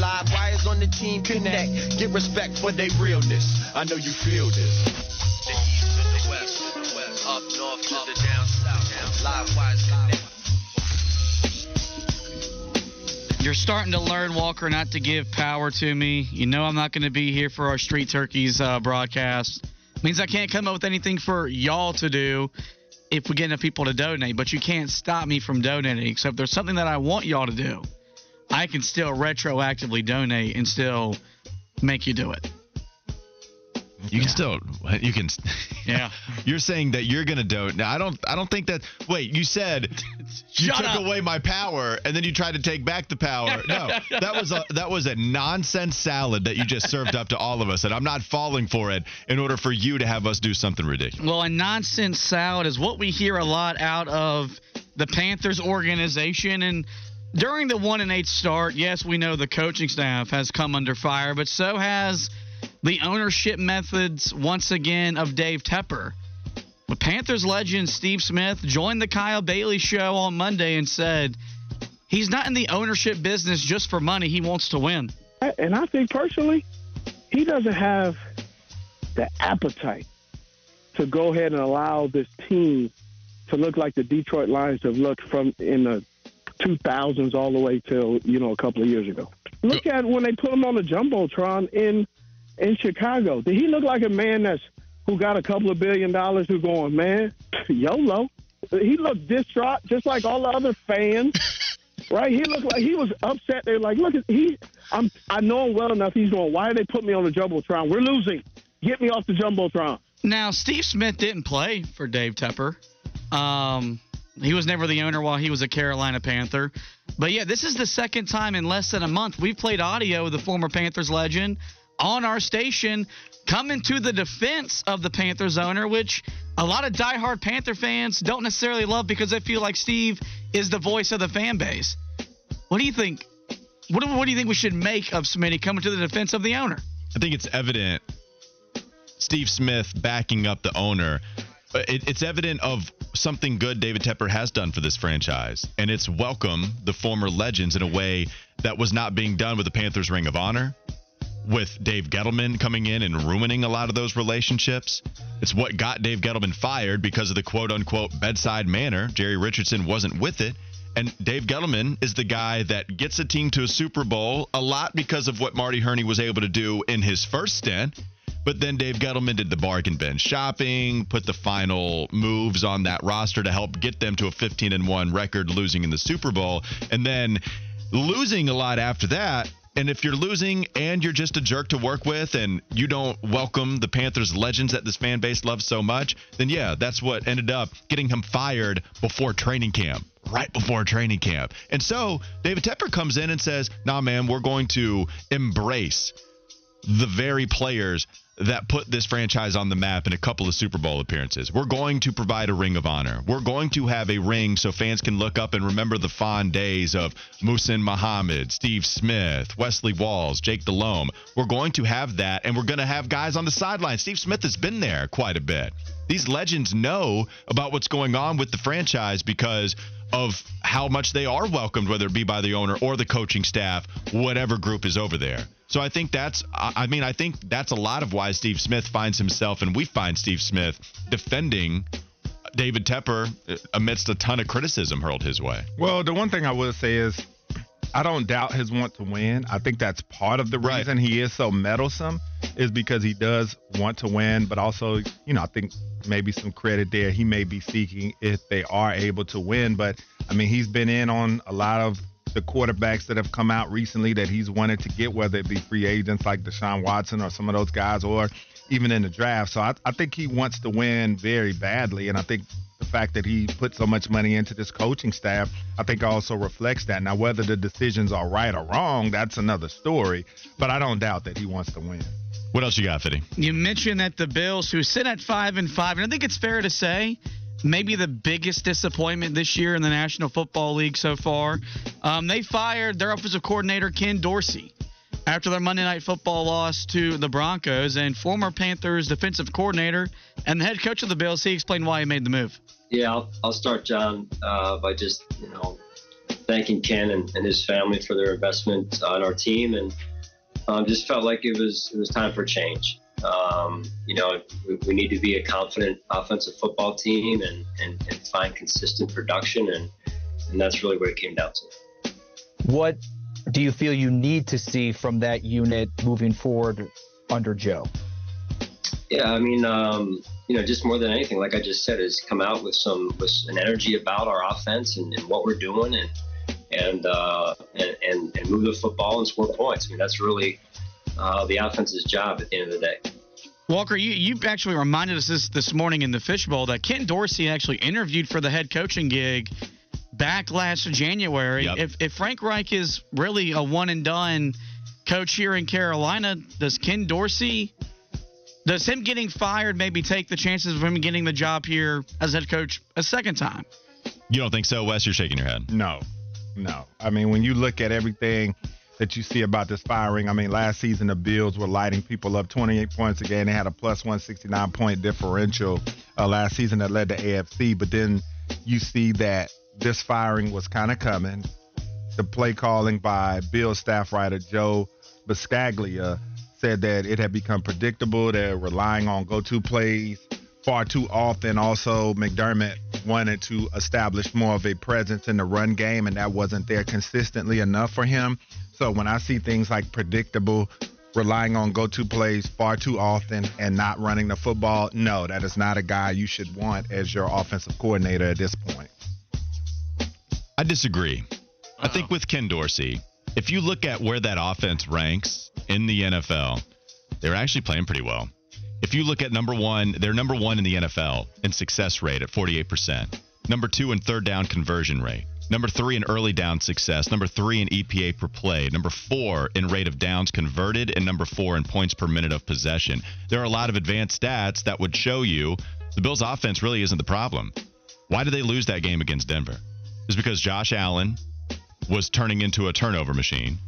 live wires on the team connect. Get respect for their realness. I know you feel this. The east to the west, up north to the down south. Live wires connect. You're starting to learn, Walker, not to give power to me. You know I'm not going to be here for our Street Turkeys uh, broadcast. Means I can't come up with anything for y'all to do if we get enough people to donate, but you can't stop me from donating. except there's something that I want y'all to do, I can still retroactively donate and still make you do it. You can still you can Yeah. You're saying that you're gonna donate. Now I don't I don't think that wait, you said you took up. away my power and then you tried to take back the power. No. That was a that was a nonsense salad that you just served up to all of us and I'm not falling for it in order for you to have us do something ridiculous. Well, a nonsense salad is what we hear a lot out of the Panthers organization. And during the one and eight start, yes, we know the coaching staff has come under fire, but so has the ownership methods once again of Dave Tepper. The Panthers legend Steve Smith joined the Kyle Bailey show on Monday and said he's not in the ownership business just for money. He wants to win. And I think personally, he doesn't have the appetite to go ahead and allow this team to look like the Detroit Lions have looked from in the 2000s all the way till you know a couple of years ago. Look at when they put him on the jumbotron in in Chicago. Did he look like a man that's who got a couple of billion dollars who going man YOLO? He looked distraught, just like all the other fans. Right? He looked like he was upset. They're like, look, he. I'm. I know him well enough. He's going. Why did they put me on the jumbotron? We're losing. Get me off the jumbotron. Now, Steve Smith didn't play for Dave Tepper. Um, he was never the owner while he was a Carolina Panther. But yeah, this is the second time in less than a month we've played audio of the former Panthers legend on our station coming to the defense of the Panthers owner, which a lot of diehard Panther fans don't necessarily love because they feel like Steve is the voice of the fan base. What do you think? What do, what do you think we should make of Smitty coming to the defense of the owner? I think it's evident Steve Smith backing up the owner. It, it's evident of something good David Tepper has done for this franchise, and it's welcome the former legends in a way that was not being done with the Panthers Ring of Honor, with Dave Gettleman coming in and ruining a lot of those relationships. It's what got Dave Gettleman fired because of the quote unquote bedside manner. Jerry Richardson wasn't with it. And Dave Gettleman is the guy that gets a team to a Super Bowl a lot because of what Marty Hurney was able to do in his first stint. But then Dave Gettleman did the bargain bin shopping, put the final moves on that roster to help get them to a 15 and 1 record, losing in the Super Bowl, and then losing a lot after that. And if you're losing and you're just a jerk to work with and you don't welcome the Panthers legends that this fan base loves so much, then yeah, that's what ended up getting him fired before training camp, right before training camp. And so David Tepper comes in and says, nah, man, we're going to embrace the very players that put this franchise on the map in a couple of Super Bowl appearances. We're going to provide a ring of honor. We're going to have a ring so fans can look up and remember the fond days of Muhsin Muhammad, Steve Smith, Wesley Walls, Jake Delhomme. We're going to have that, and we're going to have guys on the sideline. Steve Smith has been there quite a bit. These legends know about what's going on with the franchise because of how much they are welcomed, whether it be by the owner or the coaching staff, whatever group is over there. So I think that's, I mean, I think that's a lot of why Steve Smith finds himself, and we find Steve Smith defending David Tepper uh, amidst a ton of criticism hurled his way. Well, the one thing I will say is I don't doubt his want to win. I think that's part of the Right. reason he is so meddlesome is because he does want to win, but also, you know, I think maybe some credit there he may be seeking if they are able to win. But I mean, he's been in on a lot of the quarterbacks that have come out recently that he's wanted to get, whether it be free agents like Deshaun Watson or some of those guys, or even in the draft. So I, I think he wants to win very badly, and I think the fact that he put so much money into this coaching staff, I think also reflects that. Now, whether the decisions are right or wrong, that's another story. But I don't doubt that he wants to win. What else you got, Fitty? You mentioned that the Bills, who sit at five and five, and I think it's fair to say, maybe the biggest disappointment this year in the National Football League so far. Um, they fired their offensive coordinator Ken Dorsey after their Monday Night Football loss to the Broncos, and former Panthers defensive coordinator and the head coach of the Bills. He explained why he made the move. Yeah, I'll, I'll start, John, uh, by just you know thanking Ken and, and his family for their investment on our team, and um, just felt like it was it was time for change. Um, you know, we, we, need to be a confident offensive football team and, and, and find consistent production, and and that's really what it came down to. What do you feel you need to see from that unit moving forward under Joe? Yeah, I mean, um, you know, just more than anything, like I just said, is come out with some with an energy about our offense and, and what we're doing, and and, uh, and and and move the football and score points. I mean, that's really uh, the offense's job at the end of the day. Walker, you, you actually reminded us this this morning in the Fishbowl that Ken Dorsey actually interviewed for the head coaching gig back last January. Yep. If, if Frank Reich is really a one and done coach here in Carolina, does Ken Dorsey, does him getting fired maybe take the chances of him getting the job here as head coach a second time? You don't think so, Wes? You're shaking your head. No, no. I mean, when you look at everything that you see about this firing, I mean, last season the Bills were lighting people up 28 points a game. They had a plus 169 point differential uh, last season that led to AFC. But then you see that this firing was kind of coming. The play calling by Bill staff writer Joe Buscaglia said that it had become predictable. They're relying on go-to plays far too often. Also, McDermott wanted to establish more of a presence in the run game, and that wasn't there consistently enough for him. So when I see things like predictable, relying on go-to plays far too often, and not running the football, no, that is not a guy you should want as your offensive coordinator at this point. I disagree. Uh-oh. I think oh. with Ken Dorsey, if you look at where that offense ranks in the NFL, they're actually playing pretty well. If you look at number one, they're number one in the NFL in success rate at 48%. Number two in third down conversion rate. Number three in early down success. Number three in EPA per play. Number four in rate of downs converted. And number four in points per minute of possession. There are a lot of advanced stats that would show you the Bills' offense really isn't the problem. Why did they lose that game against Denver? is because Josh Allen was turning into a turnover machine.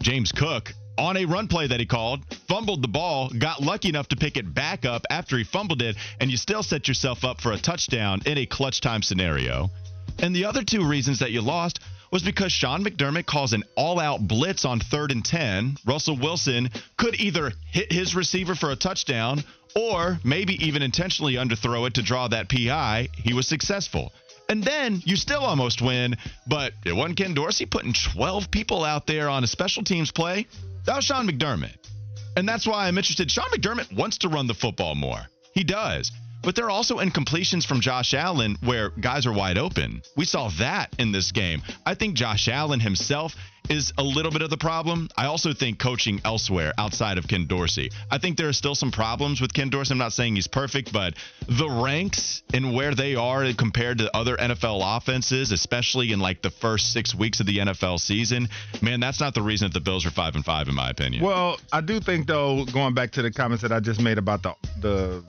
James Cook, on a run play that he called, fumbled the ball, got lucky enough to pick it back up after he fumbled it, and you still set yourself up for a touchdown in a clutch time scenario. And the other two reasons that you lost was because Sean McDermott calls an all out blitz on third and 10. Russell Wilson could either hit his receiver for a touchdown or maybe even intentionally underthrow it to draw that PI. He was successful. And then you still almost win, but it wasn't Ken Dorsey putting 12 people out there on a special teams play. That was Sean McDermott. And that's why I'm interested. Sean McDermott wants to run the football more. He does. But there are also incompletions from Josh Allen where guys are wide open. We saw that in this game. I think Josh Allen himself is a little bit of the problem. I also think coaching elsewhere outside of Ken Dorsey. I think there are still some problems with Ken Dorsey. I'm not saying he's perfect, but the ranks and where they are compared to other NFL offenses, especially in like the first six weeks of the NFL season, man, that's not the reason that the Bills are five and five, in my opinion. Well, I do think though, going back to the comments that I just made about the the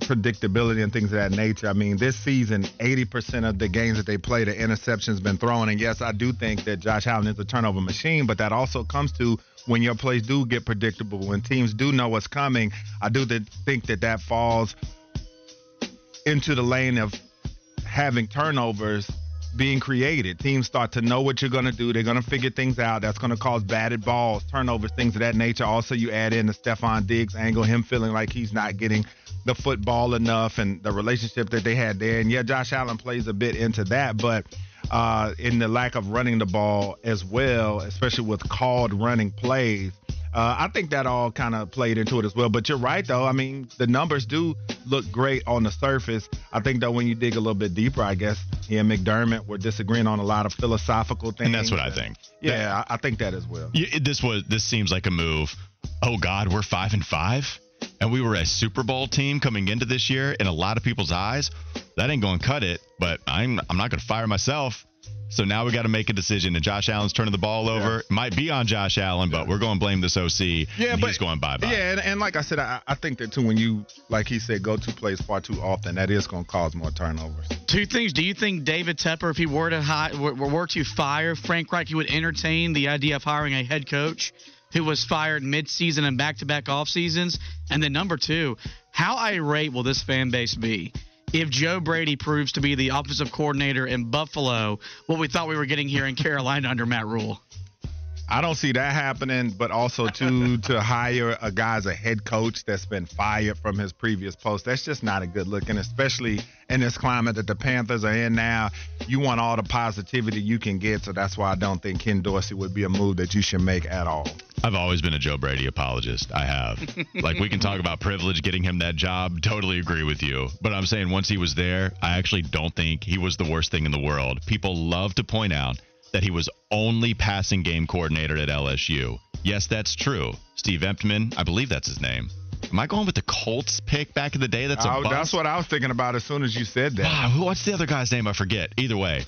predictability and things of that nature. I mean, this season, 80% of the games that they play, the interceptions been thrown. And yes, I do think that Josh Allen is a turnover machine, but that also comes to when your plays do get predictable, when teams do know what's coming. I do think that that falls into the lane of having turnovers being created. Teams start to know what you're going to do. They're going to figure things out. That's going to cause batted balls, turnovers, things of that nature. Also, you add in the Stefon Diggs angle, him feeling like he's not getting the football enough and the relationship that they had there. And yeah, Josh Allen plays a bit into that, but uh, in the lack of running the ball as well, especially with called running plays. Uh, I think that all kind of played into it as well. But you're right, though. I mean, the numbers do look great on the surface. I think, though, when you dig a little bit deeper, I guess he and McDermott were disagreeing on a lot of philosophical things. And that's what I think. Yeah, I, I think that as well. You, this was this seems like a move. Oh God, we're five and five and we were a Super Bowl team coming into this year in a lot of people's eyes, that ain't going to cut it. But I'm I'm not going to fire myself. So now we got to make a decision. And Josh Allen's turning the ball over. Yeah. Might be on Josh Allen, but we're going to blame this OC. Yeah, but he's going bye bye. Yeah, and, and, like I said, I, I, think that too. When you, like he said, go to plays far too often, that is going to cause more turnovers. Two things. Do you think David Tepper, if he were to hire, were, were to fire Frank Reich, he would entertain the idea of hiring a head coach? Who was fired mid-season and back-to-back off seasons? And then number two, how irate will this fan base be if Joe Brady proves to be the offensive coordinator in Buffalo, what we thought we were getting here in Carolina under Matt Rhule. I don't see that happening, but also too to hire a guy as a head coach that's been fired from his previous post. That's just not a good look, and especially in this climate that the Panthers are in now, you want all the positivity you can get. So that's why I don't think Ken Dorsey would be a move that you should make at all. I've always been a Joe Brady apologist. I have. like we can talk about privilege getting him that job. Totally agree with you. But I'm saying once he was there, I actually don't think he was the worst thing in the world. People love to point out that he was only passing game coordinator at LSU. Yes, that's true. Steve Emtman, I believe that's his name. Am I going with the Colts pick back in the day? That's a Oh, bust? that's what I was thinking about as soon as you said that. Wow, who- what's the other guy's name? I forget. Either way,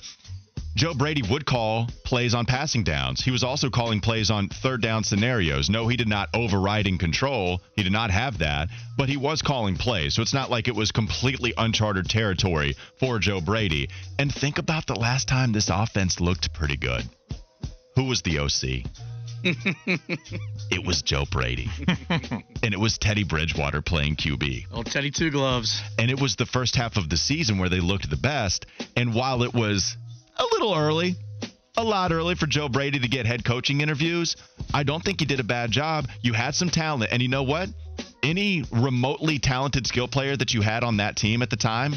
Joe Brady would call plays on passing downs. He was also calling plays on third down scenarios. No, he did not override and control. He did not have that, but he was calling plays. So it's not like it was completely uncharted territory for Joe Brady. And think about the last time this offense looked pretty good. Who was the OC? it was Joe Brady. and it was Teddy Bridgewater playing QB. Old Teddy Two Gloves. And it was the first half of the season where they looked the best. And while it was a little early, a lot early for Joe Brady to get head coaching interviews, I don't think he did a bad job. You had some talent. And you know what? Any remotely talented skill player that you had on that team at the time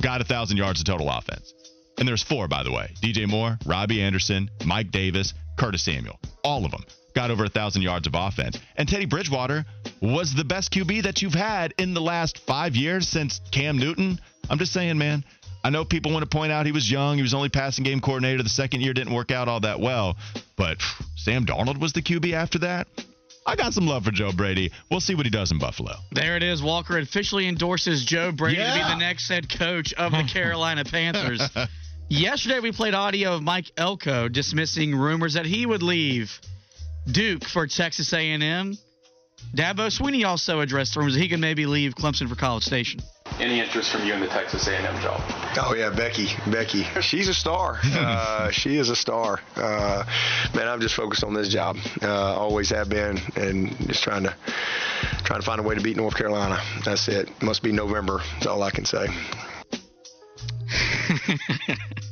got a thousand yards of total offense. And there's four, by the way DJ Moore, Robbie Anderson, Mike Davis, Curtis Samuel. All of them got over a thousand yards of offense. And Teddy Bridgewater was the best QB that you've had in the last five years since Cam Newton. I'm just saying, man. I know people want to point out he was young. He was only passing game coordinator. The second year didn't work out all that well. But phew, Sam Darnold was the QB after that. I got some love for Joe Brady. We'll see what he does in Buffalo. There it is. Walker officially endorses Joe Brady to be the next head coach of the Carolina Panthers. Yesterday, we played audio of Mike Elko dismissing rumors that he would leave Duke for Texas A&M. Dabo Swinney also addressed rumors that he could maybe leave Clemson for College Station. Any interest from you in the Texas A&M job? Oh yeah, Becky, Becky. She's a star. Uh, she is a star. Uh, man, I'm just focused on this job. Uh, always have been, and just trying to trying to find a way to beat North Carolina. That's it. Must be November. That's all I can say.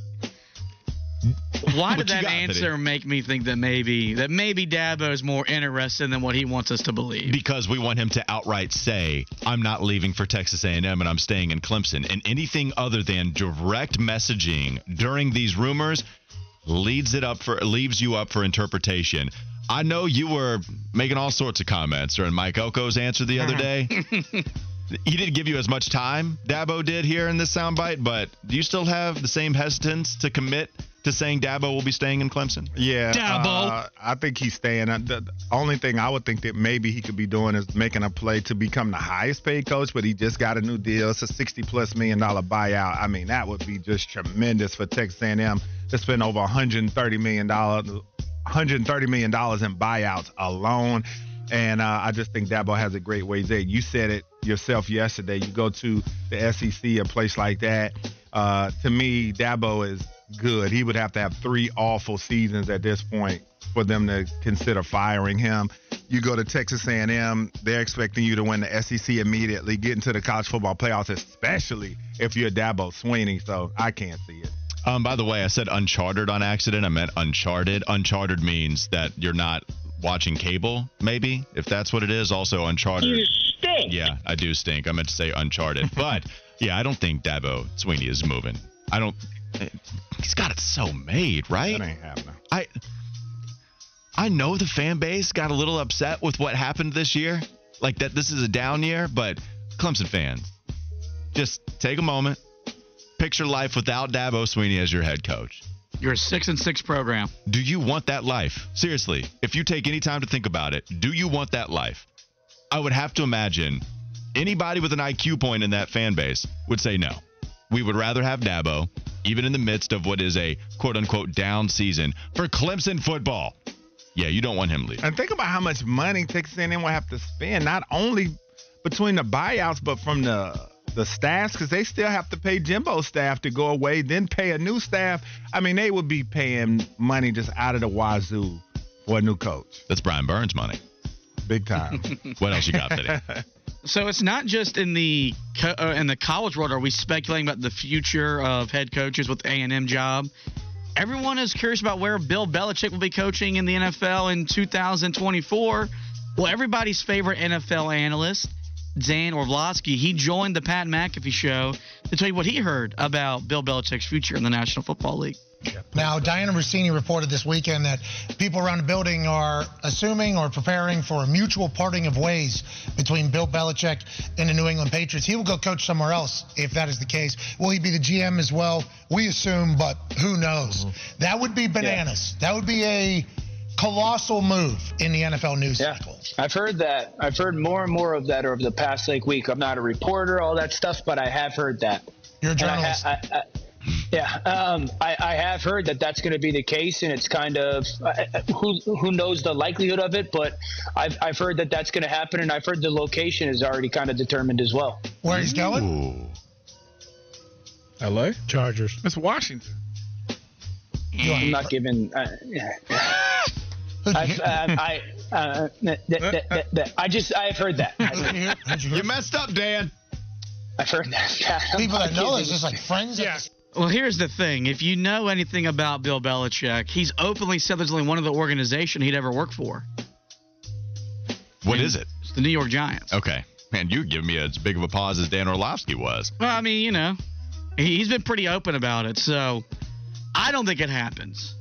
Why did that answer make me think that maybe that maybe Dabo is more interested than what he wants us to believe? because we want him to outright say i'm not leaving for texas a&m and i'm staying in clemson. And anything other than direct messaging during these rumors leads it up for leaves you up for interpretation. I know you were making all sorts of comments during mike elko's answer the other day. He didn't give you as much time dabo did here in this soundbite but do you still have the same hesitance to commit to saying dabo will be staying in clemson Yeah, Dabo. uh, I think he's staying. The the only thing I would think that maybe he could be doing is making a play to become the highest paid coach, but he just got a new deal. It's a sixty plus million dollar buyout. I mean, that would be just tremendous for Texas A&M to spend over 130 million dollars, 130 million dollars in buyouts alone. And uh, I just think Dabo has a great ways there. You said it yourself yesterday. You go to the SEC, a place like that. Uh, to me, Dabo is good. He would have to have three awful seasons at this point for them to consider firing him. You go to Texas A&M, they're expecting you to win the SEC immediately, get into the college football playoffs, especially if you're Dabo Swinney. So I can't see it. Um, by the way, I said uncharted on accident. I meant uncharted. Uncharted means that you're not watching cable, maybe, if that's what it is. Also, uncharted. You stink. Yeah, I do stink. I meant to say uncharted. but yeah, I don't think Dabo Swinney is moving. I don't. He's got it so made, right? That ain't happening. I I know the fan base got a little upset with what happened this year. Like that this is a down year, but Clemson fans, just take a moment. Picture life without Dabo Swinney as your head coach. You're a six and six program. Do you want that life? Seriously, if you take any time to think about it, do you want that life? I would have to imagine anybody with an IQ point in that fan base would say no. We would rather have Dabo, even in the midst of what is a quote unquote down season for Clemson football. Yeah, you don't want him leaving. And think about how much money Texas A&M will have to spend, not only between the buyouts, but from the the staffs, because they still have to pay Jimbo's staff to go away, then pay a new staff. I mean, they would be paying money just out of the wazoo for a new coach. That's Brian Burns' money. Big time. What else you got, Fitty? So it's not just in the co- uh, in the college world. Are we speculating about the future of head coaches with A and M job? Everyone is curious about where Bill Belichick will be coaching in the NFL in 2024. Well, everybody's favorite NFL analyst, Dan Orlovsky, he joined the Pat McAfee show to tell you what he heard about Bill Belichick's future in the National Football League. Now, Dianna Russini reported this weekend that people around the building are assuming or preparing for a mutual parting of ways between Bill Belichick and the New England Patriots. He will go coach somewhere else if that is the case. Will he be the GM as well? We assume, but who knows? Mm-hmm. That would be bananas. That would be a colossal move in the NFL news Yeah. cycle. I've heard that. I've heard more and more of that over the past like week. I'm not a reporter, all that stuff, but I have heard that. You're a I journalist. I- I- yeah, um, I, I have heard that that's going to be the case, and it's kind of uh, who who knows the likelihood of it, but I've I've heard that that's going to happen, and I've heard the location is already kind of determined as well. Where he's going? Ooh. L.A. Chargers. It's Washington. I'm not giving. Uh, yeah. I've, uh, I uh, I just I've heard that. You hear? Who'd you hear? You messed up, Dan. I've heard that. People that know kidding. is just like friends. Yeah. Well, here's the thing. If you know anything about Bill Belichick, he's openly said there's only one of the organization he'd ever work for. What is it? It's the New York Giants. Okay. Man, you give me as big of a pause as Dan Orlovsky was. Well, I mean, you know, he- he's been pretty open about it. So I don't think it happens.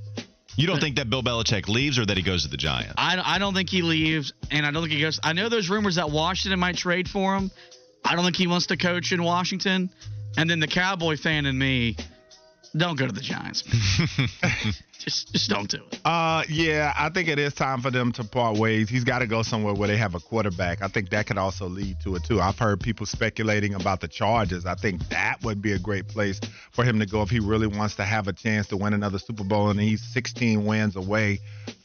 You don't think that Bill Belichick leaves or that he goes to the Giants? I, I don't think he leaves, and I don't think he goes. I know there's rumors that Washington might trade for him. I don't think he wants to coach in Washington. And then the Cowboy fan in me, don't go to the Giants. just, just don't do it. Uh, yeah, I think it is time for them to part ways. He's got to go somewhere where they have a quarterback. I think that could also lead to it too. I've heard people speculating about the Chargers. I think that would be a great place for him to go if he really wants to have a chance to win another Super Bowl. And he's 16 wins away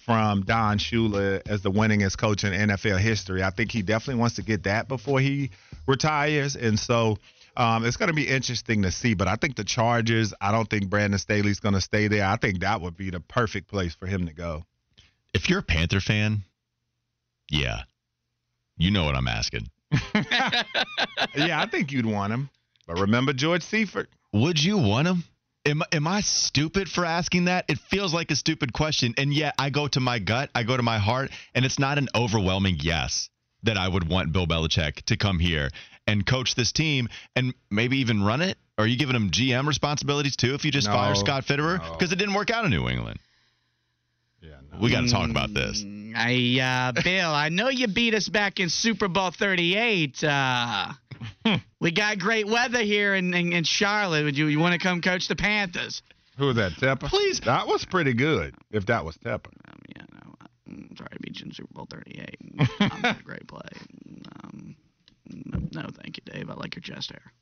from Don Shula as the winningest coach in NFL history. I think he definitely wants to get that before he retires. And so um, it's going to be interesting to see. But I think the Chargers, I don't think Brandon Staley's going to stay there. I think that would be the perfect place for him to go. If you're a Panther fan, yeah. You know what I'm asking. yeah, I think you'd want him. But remember George Seifert? Would you want him? Am, am I stupid for asking that? It feels like a stupid question. And yet I go to my gut, I go to my heart, and it's not an overwhelming yes that I would want Bill Belichick to come here and coach this team and maybe even run it. Are you giving him GM responsibilities too if you just No, fire Scott Fitterer? no. Because it didn't work out in New England. Yeah, no. We got to talk about this. I, uh, Bill, I know you beat us back in Super Bowl 38. Uh, we got great weather here in, in, in Charlotte. Would you, you want to come coach the Panthers? Who was that, Tepper? Please. That was pretty good, if that was Tepper. Um, yeah, no, I'm sorry, I beat you in Super Bowl 38. I'm a great play. Um, no, Mm, no, thank you, Dave. I like your chest hair.